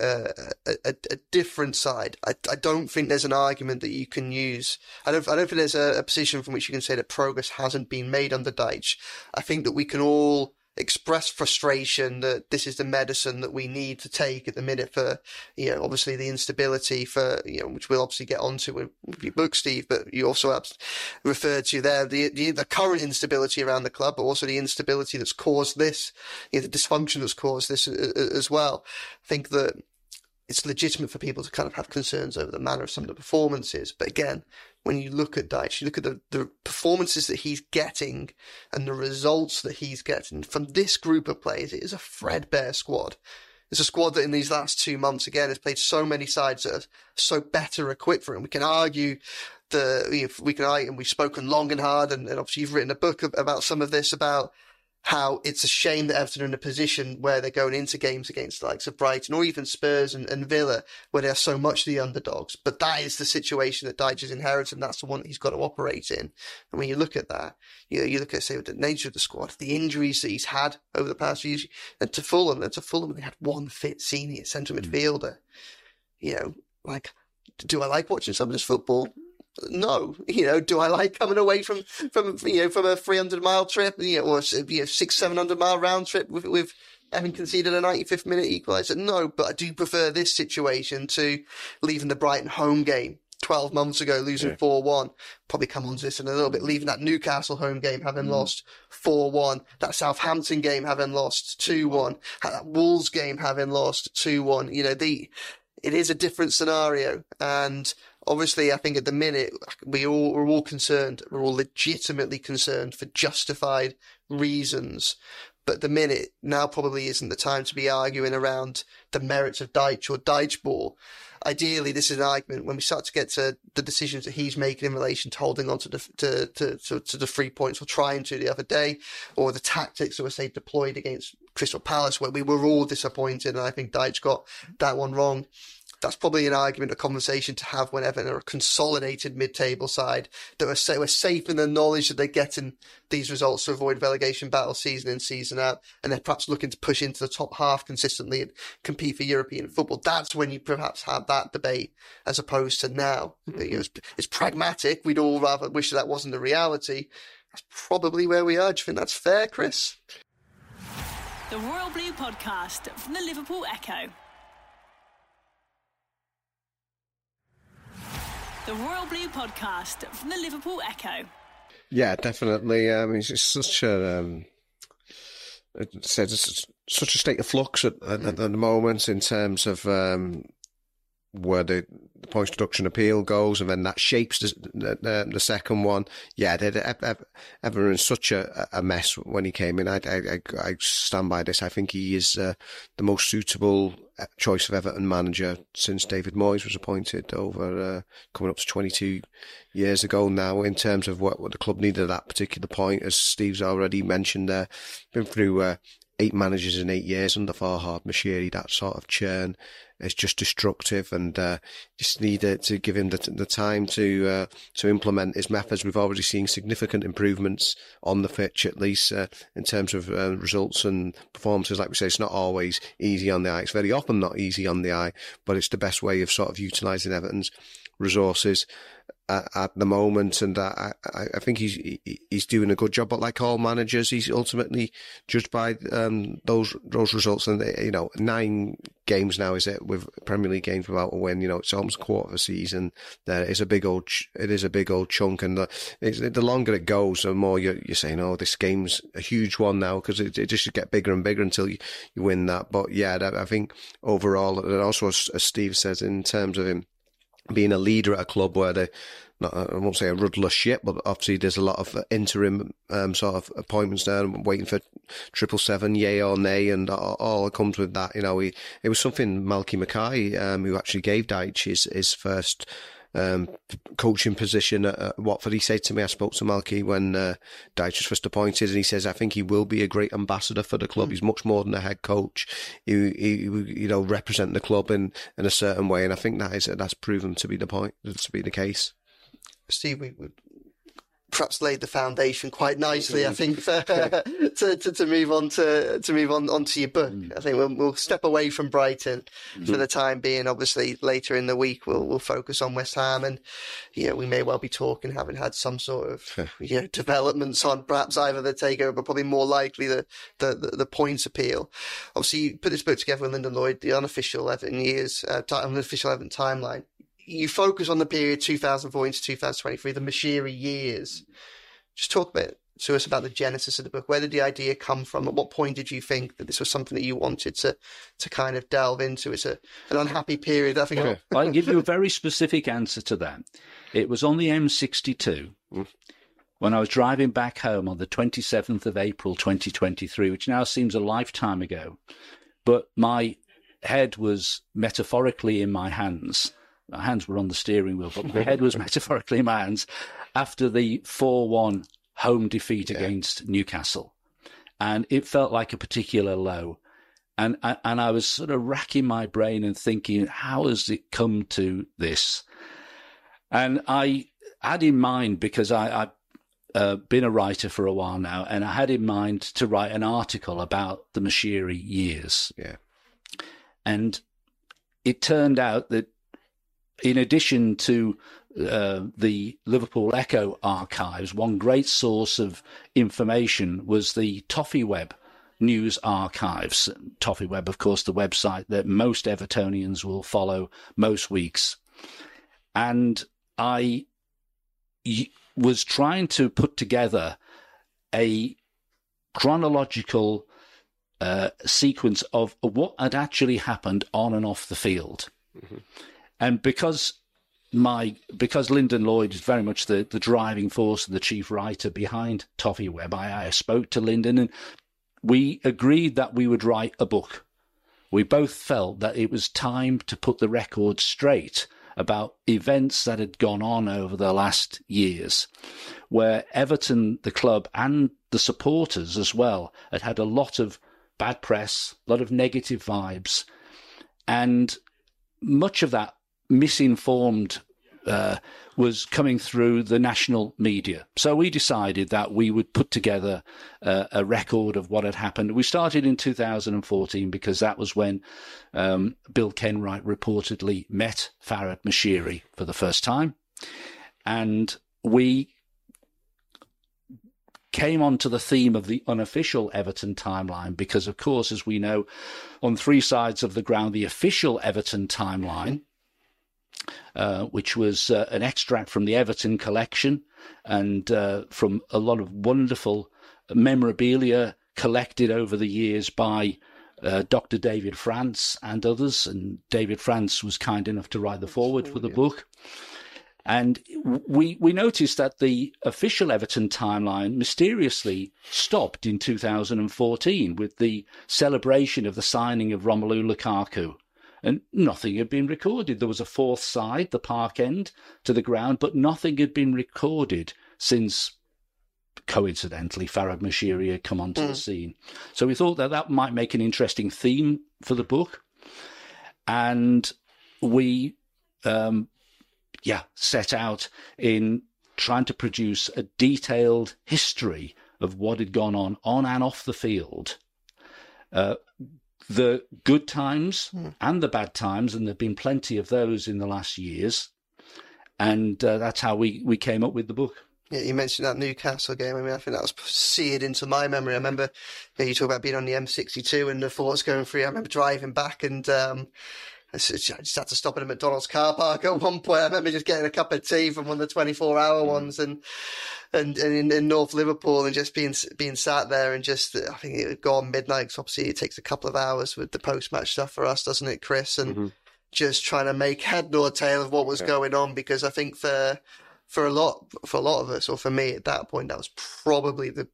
a, a, a different side. I, I don't think there's an argument that you can use. I don't, I don't think there's a, position from which you can say that progress hasn't been made under Dyche. I think that we can all express frustration that this is the medicine that we need to take at the minute for, you know, obviously the instability for, you know, which we'll obviously get onto with, with your book, Steve, but you also have referred to there the, the, the current instability around the club, but also the instability that's caused this, you know, the dysfunction that's caused this uh, uh, as well. I think that it's legitimate for people to kind of have concerns over the manner of some of the performances. But again, when you look at Dyche, you look at the, the performances that he's getting and the results that he's getting from this group of players, it is a threadbare squad. It's a squad that in these last two months, again, has played so many sides that are so better equipped for him. We can argue the, you know, we can argue, and we've spoken long and hard, and, and obviously you've written a book about some of this about how it's a shame that Everton are in a position where they're going into games against the likes of Brighton or even Spurs and, and Villa, where they're so much the underdogs. But that is the situation that Dyche has inherited, and that's the one that he's got to operate in. And when you look at that, you know, you look at, say, the nature of the squad, the injuries that he's had over the past few years, and to Fulham, and to Fulham, they had one fit senior centre mm. midfielder. You know, like, do I like watching some of this football? No, you know, do I like coming away from, from, you know, from a 300 mile trip, you know, or, you know, six, 700 mile round trip with, with having conceded a 95th minute equaliser? No, but I do prefer this situation to leaving the Brighton home game 12 months ago, losing 4 1. Probably come on to this in a little bit. Leaving that Newcastle home game, having mm. lost 4 1. That Southampton game, having lost 2 1. That Wolves game, having lost 2 1. You know, the, it is a different scenario. And obviously, I think at the minute we all we're all concerned. We're all legitimately concerned for justified reasons. But the minute now probably isn't the time to be arguing around the merits of Dyche or Dyche ball. Ideally, this is an argument when we start to get to the decisions that he's making in relation to holding on to the to, to, to, to the three points or trying to the other day, or the tactics that were say deployed against Crystal Palace, where we were all disappointed, and I think Dyche got that one wrong that's probably an argument, a conversation to have whenever they're a consolidated mid-table side that are, say, are safe in the knowledge that they're getting these results to avoid relegation battle season in, season out, and they're perhaps looking to push into the top half consistently and compete for European football. That's when you perhaps have that debate as opposed to now. Mm-hmm. It's, it's, pragmatic. We'd all rather wish that wasn't the reality. That's probably where we are. Do you think that's fair, Chris? The Royal Blue Podcast from the Liverpool Echo. The Royal Blue podcast from the Liverpool Echo. Yeah, definitely. Um, it's, it's such a um, it's, it's such a state of flux at, at, at the moment in terms of um, where the, the points deduction appeal goes, and then that shapes the the, the second one. Yeah, ever in such a, a mess when he came in. I, I, I stand by this. I think he is uh, the most suitable choice of Everton manager since David Moyes was appointed over uh, coming up to 22 years ago now. In terms of what, what the club needed at that particular point, as Steve's already mentioned, there, been through uh, eight managers in eight years under Farhad Moshiri. That sort of churn is just destructive, and uh, just need to give him the, the time to uh, to implement his methods. We've already seen significant improvements on the pitch, at least uh, in terms of uh, results and performances. Like we say, it's not always easy on the eye. It's very often not easy on the eye, but it's the best way of sort of utilising Everton's resources at, at the moment, and I, I, think he's he's doing a good job. But like all managers, he's ultimately judged by um, those those results. And you know, nine games now is it with Premier League games without a win? You know, it's almost a quarter of a season. There is a big old it is a big old chunk, and the, the longer it goes, the more you're, you're saying, oh, this game's a huge one now because it, it just should get bigger and bigger until you, you win that. But yeah, I think overall, and also as Steve says, in terms of him being a leader at a club where they, not, I won't say a rudderless ship, but obviously there's a lot of interim um, sort of appointments there, waiting for triple seven, yay or nay, and all, that comes with that. You know, he, it was something Malky Mackay, um, who actually gave Dyche his, his first um, coaching position at, at, Watford. He said to me, I spoke to Malky when uh, Dyche was first appointed, and he says, I think he will be a great ambassador for the club. Mm. He's much more than a head coach. He, he, you know, represent the club in, in a certain way, and I think that is that's proven to be the point, to be the case. Steve, we, perhaps laid the foundation quite nicely, I think, for, to, to, to move on to to move on onto your book. Mm. I think we'll, we'll step away from Brighton mm. for the time being. Obviously, later in the week we'll we'll focus on West Ham, and you know we may well be talking, having had some sort of you know developments on perhaps either the takeover, but probably more likely the the, the, the points appeal. Obviously, you put this book together with Lyndon Lloyd, the unofficial Everton years, uh, unofficial Everton timeline you focus on the period 2004 into 2023, the Moshiri years. Just talk a bit to us about the genesis of the book. Where did the idea come from? At what point did you think that this was something that you wanted to to kind of delve into? It's a, an unhappy period. I think. Okay. I can give you a very specific answer to that. It was on the M62 mm. when I was driving back home on the 27th of April 2023, which now seems a lifetime ago. But my head was metaphorically in my hands my hands were on the steering wheel, but my head was metaphorically in my hands after the 4 1 home defeat yeah. against Newcastle. And it felt like a particular low. And, and I was sort of racking my brain and thinking, how has it come to this? And I had in mind, because I, I've uh, been a writer for a while now, and I had in mind to write an article about the Moshiri years. Yeah. And it turned out that in addition to uh, the Liverpool Echo archives, one great source of information was the Toffee Web news archives. Toffee Web, of course, the website that most Evertonians will follow most weeks. And I was trying to put together a chronological uh, sequence of what had actually happened on and off the field. Mm-hmm. And because my because Lyndon Lloyd is very much the, the driving force and the chief writer behind Toffee Web, I, I spoke to Lyndon and we agreed that we would write a book. We both felt that it was time to put the record straight about events that had gone on over the last years, where Everton, the club, and the supporters as well had had a lot of bad press, a lot of negative vibes. And much of that misinformed uh, was coming through the national media. So we decided that we would put together uh, a record of what had happened. We started in 2014 because that was when um, Bill Kenwright reportedly met Farhad Moshiri for the first time. And we came onto the theme of the unofficial Everton timeline because, of course, as we know, on three sides of the ground, the official Everton timeline uh, which was uh, an extract from the Everton collection and uh, from a lot of wonderful memorabilia collected over the years by uh, Dr. David France and others. And David France was kind enough to write the foreword for the book. And we we noticed that the official Everton timeline mysteriously stopped in 2014 with the celebration of the signing of Romelu Lukaku. And nothing had been recorded. There was a fourth side, the park end, to the ground, but nothing had been recorded since coincidentally, Farhad Moshiri had come onto mm. the scene. So we thought that that might make an interesting theme for the book. And we, um, yeah, set out in trying to produce a detailed history of what had gone on on and off the field. Uh, the good times mm. and the bad times, and there have been plenty of those in the last years. And uh, that's how we, we came up with the book. Yeah, you mentioned that Newcastle game. I mean, I think that was seared into my memory. I remember you, know, you talk about being on the M62 and the thoughts going through. I remember driving back and um, I just had to stop at a McDonald's car park at one point. I remember just getting a cup of tea from one of the 24 hour mm. ones and, and, and in, in, North Liverpool and just being, being sat there and just, I think it would go on midnight. Cause obviously it takes a couple of hours with the post match stuff for us, doesn't it, Chris? And mm-hmm. just trying to make head nor tail of what was yeah. going on because I think for, for a lot for a lot of us, or for me at that point, that was probably the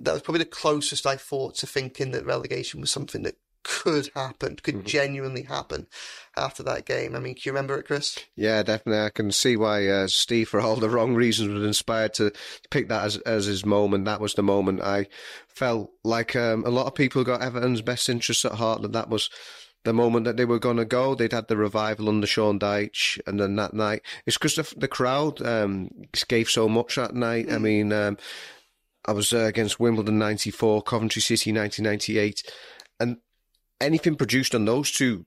that was probably the closest I thought to thinking that relegation was something that could happen, could mm-hmm. genuinely happen after that game. I mean, can you remember it, Chris? Yeah, definitely. I can see why uh, Steve, for all the wrong reasons, was inspired to pick that as, as his moment. That was the moment I felt like um, a lot of people got Everton's best interests at heart, that that was the moment that they were going to go. They'd had the revival under Sean Dyche, and then that night, it's because the, the crowd um, gave so much that night. Mm. I mean, um, I was uh, against Wimbledon '94, Coventry City 1998, and anything produced on those two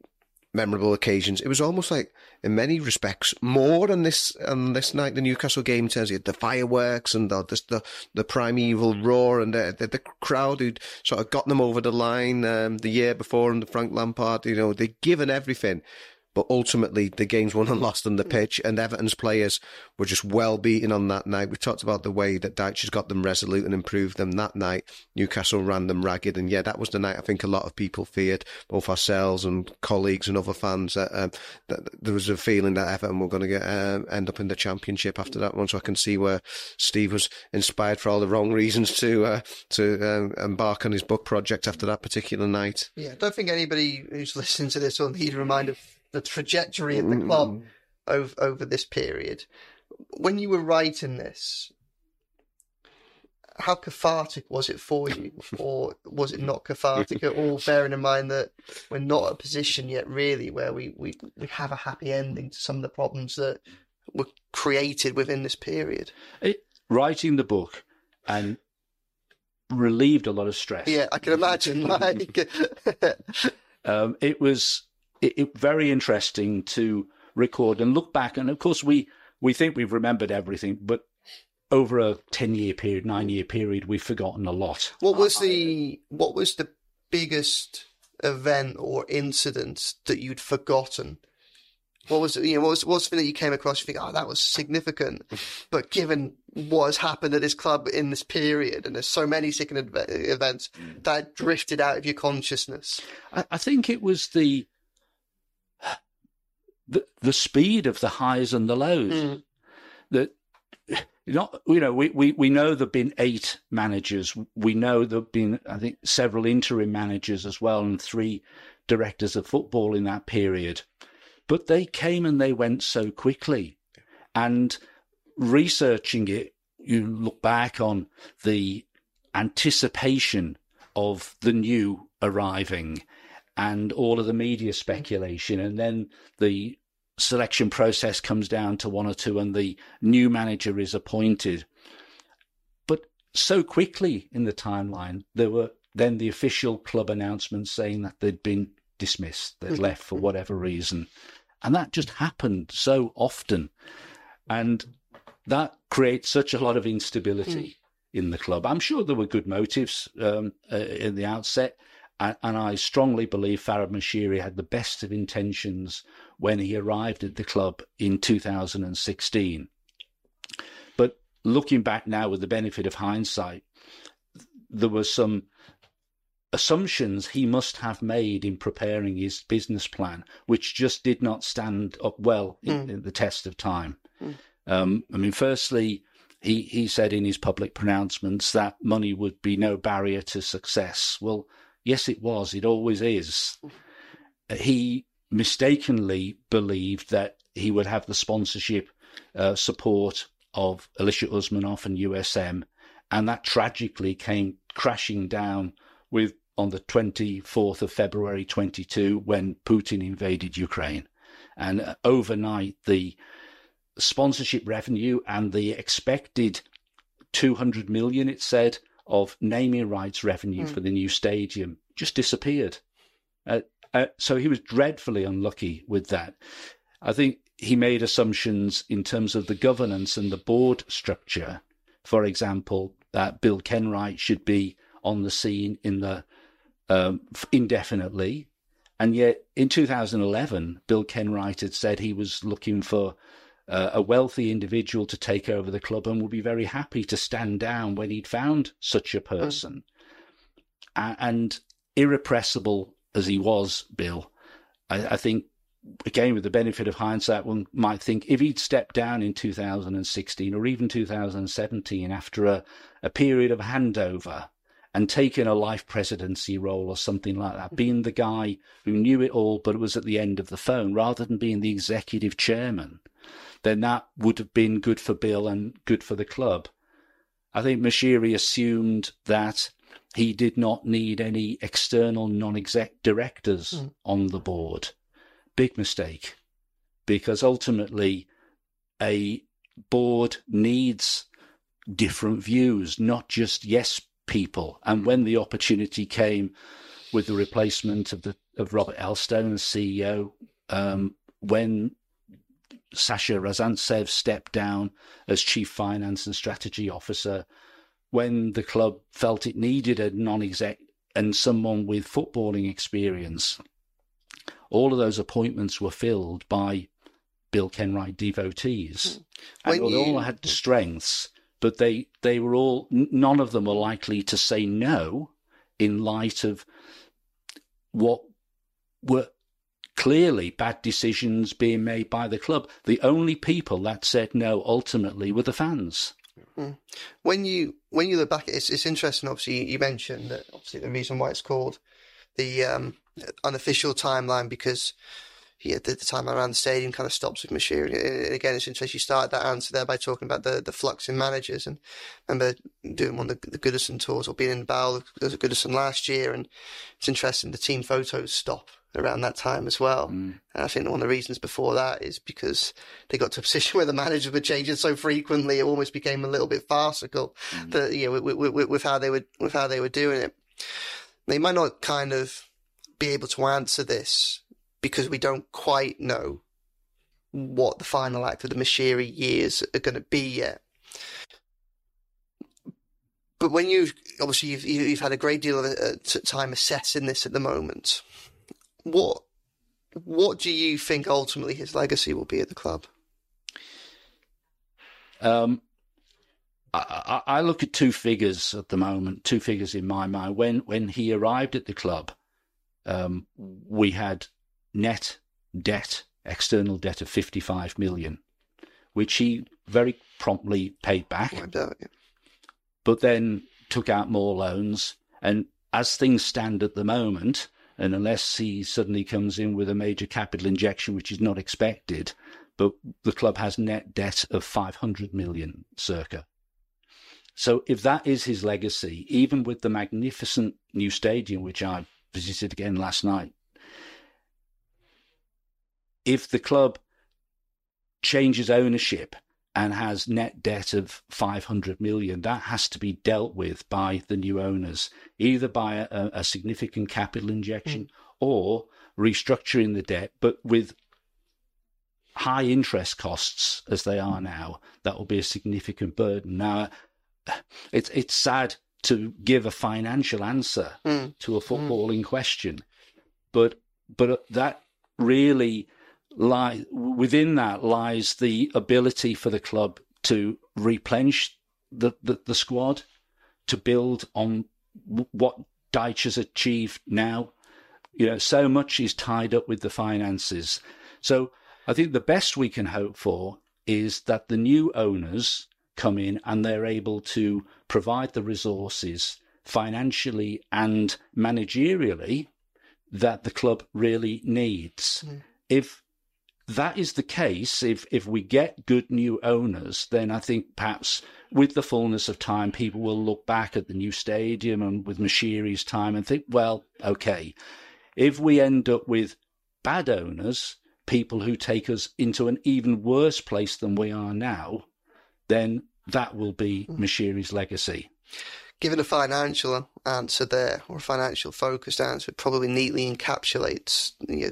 memorable occasions. It was almost like, in many respects, more than this on this night, the Newcastle game in terms of the fireworks and the the, the primeval roar and the, the, the crowd who'd sort of got them over the line um, the year before and the Frank Lampard. You know, they'd given everything. But ultimately, the game's won and lost on the pitch, and Everton's players were just well beaten on that night. We talked about the way that Dyche has got them resolute and improved them that night. Newcastle ran them ragged, and yeah, that was the night I think a lot of people feared, both ourselves and colleagues and other fans, that, um, that there was a feeling that Everton were going to get um, end up in the Championship after that one. So I can see where Steve was inspired for all the wrong reasons to uh, to um, embark on his book project after that particular night. Yeah, I don't think anybody who's listening to this will need a reminder the trajectory of the club mm. over over this period. When you were writing this, how cathartic was it for you, or was it not cathartic at all? Bearing in mind that we're not at a position yet, really, where we, we, we have a happy ending to some of the problems that were created within this period. It, writing the book and relieved a lot of stress. Yeah, I can imagine. like, um, it was it, it, very interesting to record and look back. And of course, we we think we've remembered everything, but over a ten year period, nine year period, we've forgotten a lot. What was the what was the biggest event or incident that you'd forgotten? What was you know what was what's something that you came across? You think, oh, that was significant, but given what has happened at this club in this period, and there's so many significant events mm. that drifted out of your consciousness. I, I think it was the the, the speed of the highs and the lows. Mm. That not you know we, we, we know there've been eight managers. We know there've been I think several interim managers as well, and three directors of football in that period. But they came and they went so quickly, and researching it, you look back on the anticipation of the new arriving and all of the media speculation, and then the selection process comes down to one or two, and the new manager is appointed. But so quickly in the timeline, there were then the official club announcements saying that they'd been dismissed, they'd mm-hmm. left for whatever reason. And that just happened so often. And that creates such a lot of instability mm. in the club. I'm sure there were good motives um, uh, in the outset, And, and I strongly believe Farhad Moshiri had the best of intentions when he arrived at the club in 2016. But looking back now with the benefit of hindsight, there were some assumptions he must have made in preparing his business plan, which just did not stand up well in, mm. in the test of time. Mm. Um, I mean, firstly, he, he said in his public pronouncements that money would be no barrier to success. Well, yes, it was. It always is. He mistakenly believed that he would have the sponsorship uh, support of Alisher Usmanov and USM, and that tragically came crashing down with on the 24th of February 22 when Putin invaded Ukraine. And uh, overnight, the sponsorship revenue and the expected 200 million, it said, of naming rights revenue mm. for the new stadium just disappeared. Uh, uh, so he was dreadfully unlucky with that. I think he made assumptions in terms of the governance and the board structure. For example, that Bill Kenwright should be on the scene in the um, indefinitely. And yet in 2011, Bill Kenwright had said he was looking for uh, a wealthy individual to take over the club and would be very happy to stand down when he'd found such a person. Mm. and irrepressible as he was, Bill, I, I, think, again, with the benefit of hindsight, one might think if he'd stepped down in 2016 or even 2017 after a, a period of handover, and taking a life presidency role or something like that, being the guy who knew it all but was at the end of the phone rather than being the executive chairman, then that would have been good for Bill and good for the club. I think Moshiri assumed that he did not need any external non exec directors mm. on the board. Big mistake, because ultimately a board needs different views, not just yes people. And when the opportunity came with the replacement of the of Robert Elstone as CEO, um, when Sasha Ryazantsev stepped down as chief finance and strategy officer, when the club felt it needed a non-exec and someone with footballing experience, all of those appointments were filled by Bill Kenwright devotees. Hmm. When and you... all had strengths but they they were all none of them were likely to say no in light of what were clearly bad decisions being made by the club. The only people that said no ultimately were the fans. Hmm. When you when you look back, it's it's interesting. Obviously, you mentioned that obviously the reason why it's called the um, unofficial timeline because yeah, the, the time around the stadium kind of stops with Moshiri. And again, it's interesting you started that answer there by talking about the, the flux in managers. And I remember doing one of the, the Goodison tours or being in the bowl of Goodison last year. And it's interesting, the team photos stop around that time as well. Mm. And I think one of the reasons before that is because they got to a position where the managers were changing so frequently, it almost became a little bit farcical mm. that, you know, with, with, with, how they were, with how they were doing it. They might not kind of be able to answer this because we don't quite know what the final act of the Moshiri years are going to be yet. But when you've obviously you've, you've had a great deal of uh, time assessing this at the moment, what what do you think ultimately his legacy will be at the club? Um, I, I, look at two figures at the moment, two figures in my mind. When when he arrived at the club, um, we had net debt, external debt of 55 million, which he very promptly paid back. But then took out more loans. And as things stand at the moment, and unless he suddenly comes in with a major capital injection, which is not expected, but the club has net debt of 500 million circa. So if that is his legacy, even with the magnificent new stadium, which I visited again last night, if the club changes ownership and has net debt of 500 million, that has to be dealt with by the new owners, either by a, a significant capital injection mm. or restructuring the debt, but with high interest costs as they are now, that will be a significant burden. Now, it's it's sad to give a financial answer Mm. to a footballing question, but but that really lie within that lies the ability for the club to replenish the, the, the squad, to build on what Dyche has achieved now. You know, so much is tied up with the finances. So I think the best we can hope for is that the new owners come in and they're able to provide the resources financially and managerially that the club really needs. Mm. If that is the case, if if we get good new owners, then I think perhaps with the fullness of time, people will look back at the new stadium and with Moshiri's time and think, well, okay, if we end up with bad owners, people who take us into an even worse place than we are now, then that will be hmm. Moshiri's legacy. Given a financial answer there, or a financial focused answer, it probably neatly encapsulates you know,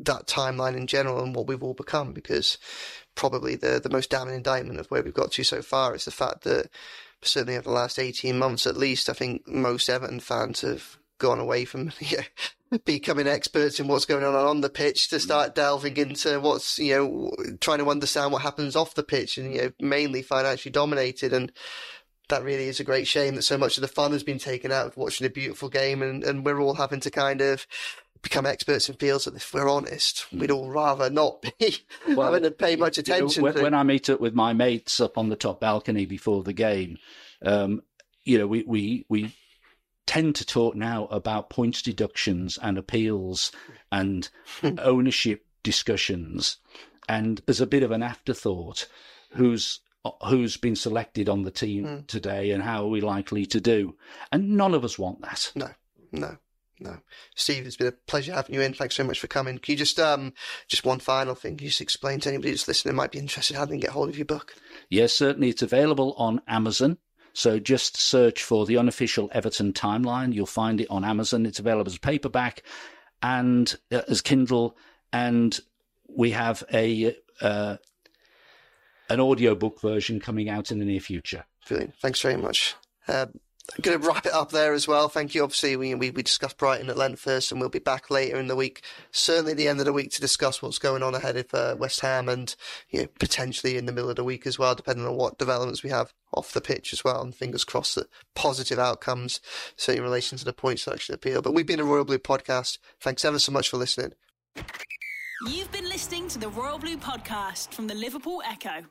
that timeline in general and what we've all become. Because probably the the most damning indictment of where we've got to so far is the fact that certainly over the last eighteen months, at least, I think most Everton fans have gone away from yeah, becoming experts in what's going on on the pitch to mm. start delving into what's you know trying to understand what happens off the pitch and you know mainly financially dominated and that really is a great shame that so much of the fun has been taken out of watching a beautiful game and, and we're all having to kind of become experts in fields that if we're honest hmm. we'd all rather not be Well, having to pay much You know, attention when, to when I meet up with my mates up on the top balcony before the game, um, you know, we, we, we tend to talk now about points deductions and appeals and ownership discussions. And as a bit of an afterthought, who's uh, who's been selected on the team hmm. today and how are we likely to do? And none of us want that. No, no, no. Steve, it's been a pleasure having you in. Thanks so much for coming. Can you just, um, just one final thing, Can you just explain to anybody who's listening might be interested how they can get hold of your book? Yes, certainly it's available on Amazon. So just search for the unofficial Everton timeline. You'll find it on Amazon. It's available as paperback and uh, as Kindle. And we have a uh, an audiobook version coming out in the near future. Brilliant. Thanks very much. Uh, Going to wrap it up there as well. Thank you. Obviously, we, we, we discussed Brighton at length first, and we'll be back later in the week, certainly the end of the week, to discuss what's going on ahead of uh, West Ham and you know, potentially in the middle of the week as well, depending on what developments we have off the pitch as well. And fingers crossed that positive outcomes, certainly in relation to the points deduction appeal. But we've been a Royal Blue podcast. Thanks ever so much for listening. You've been listening to the Royal Blue podcast from the Liverpool Echo.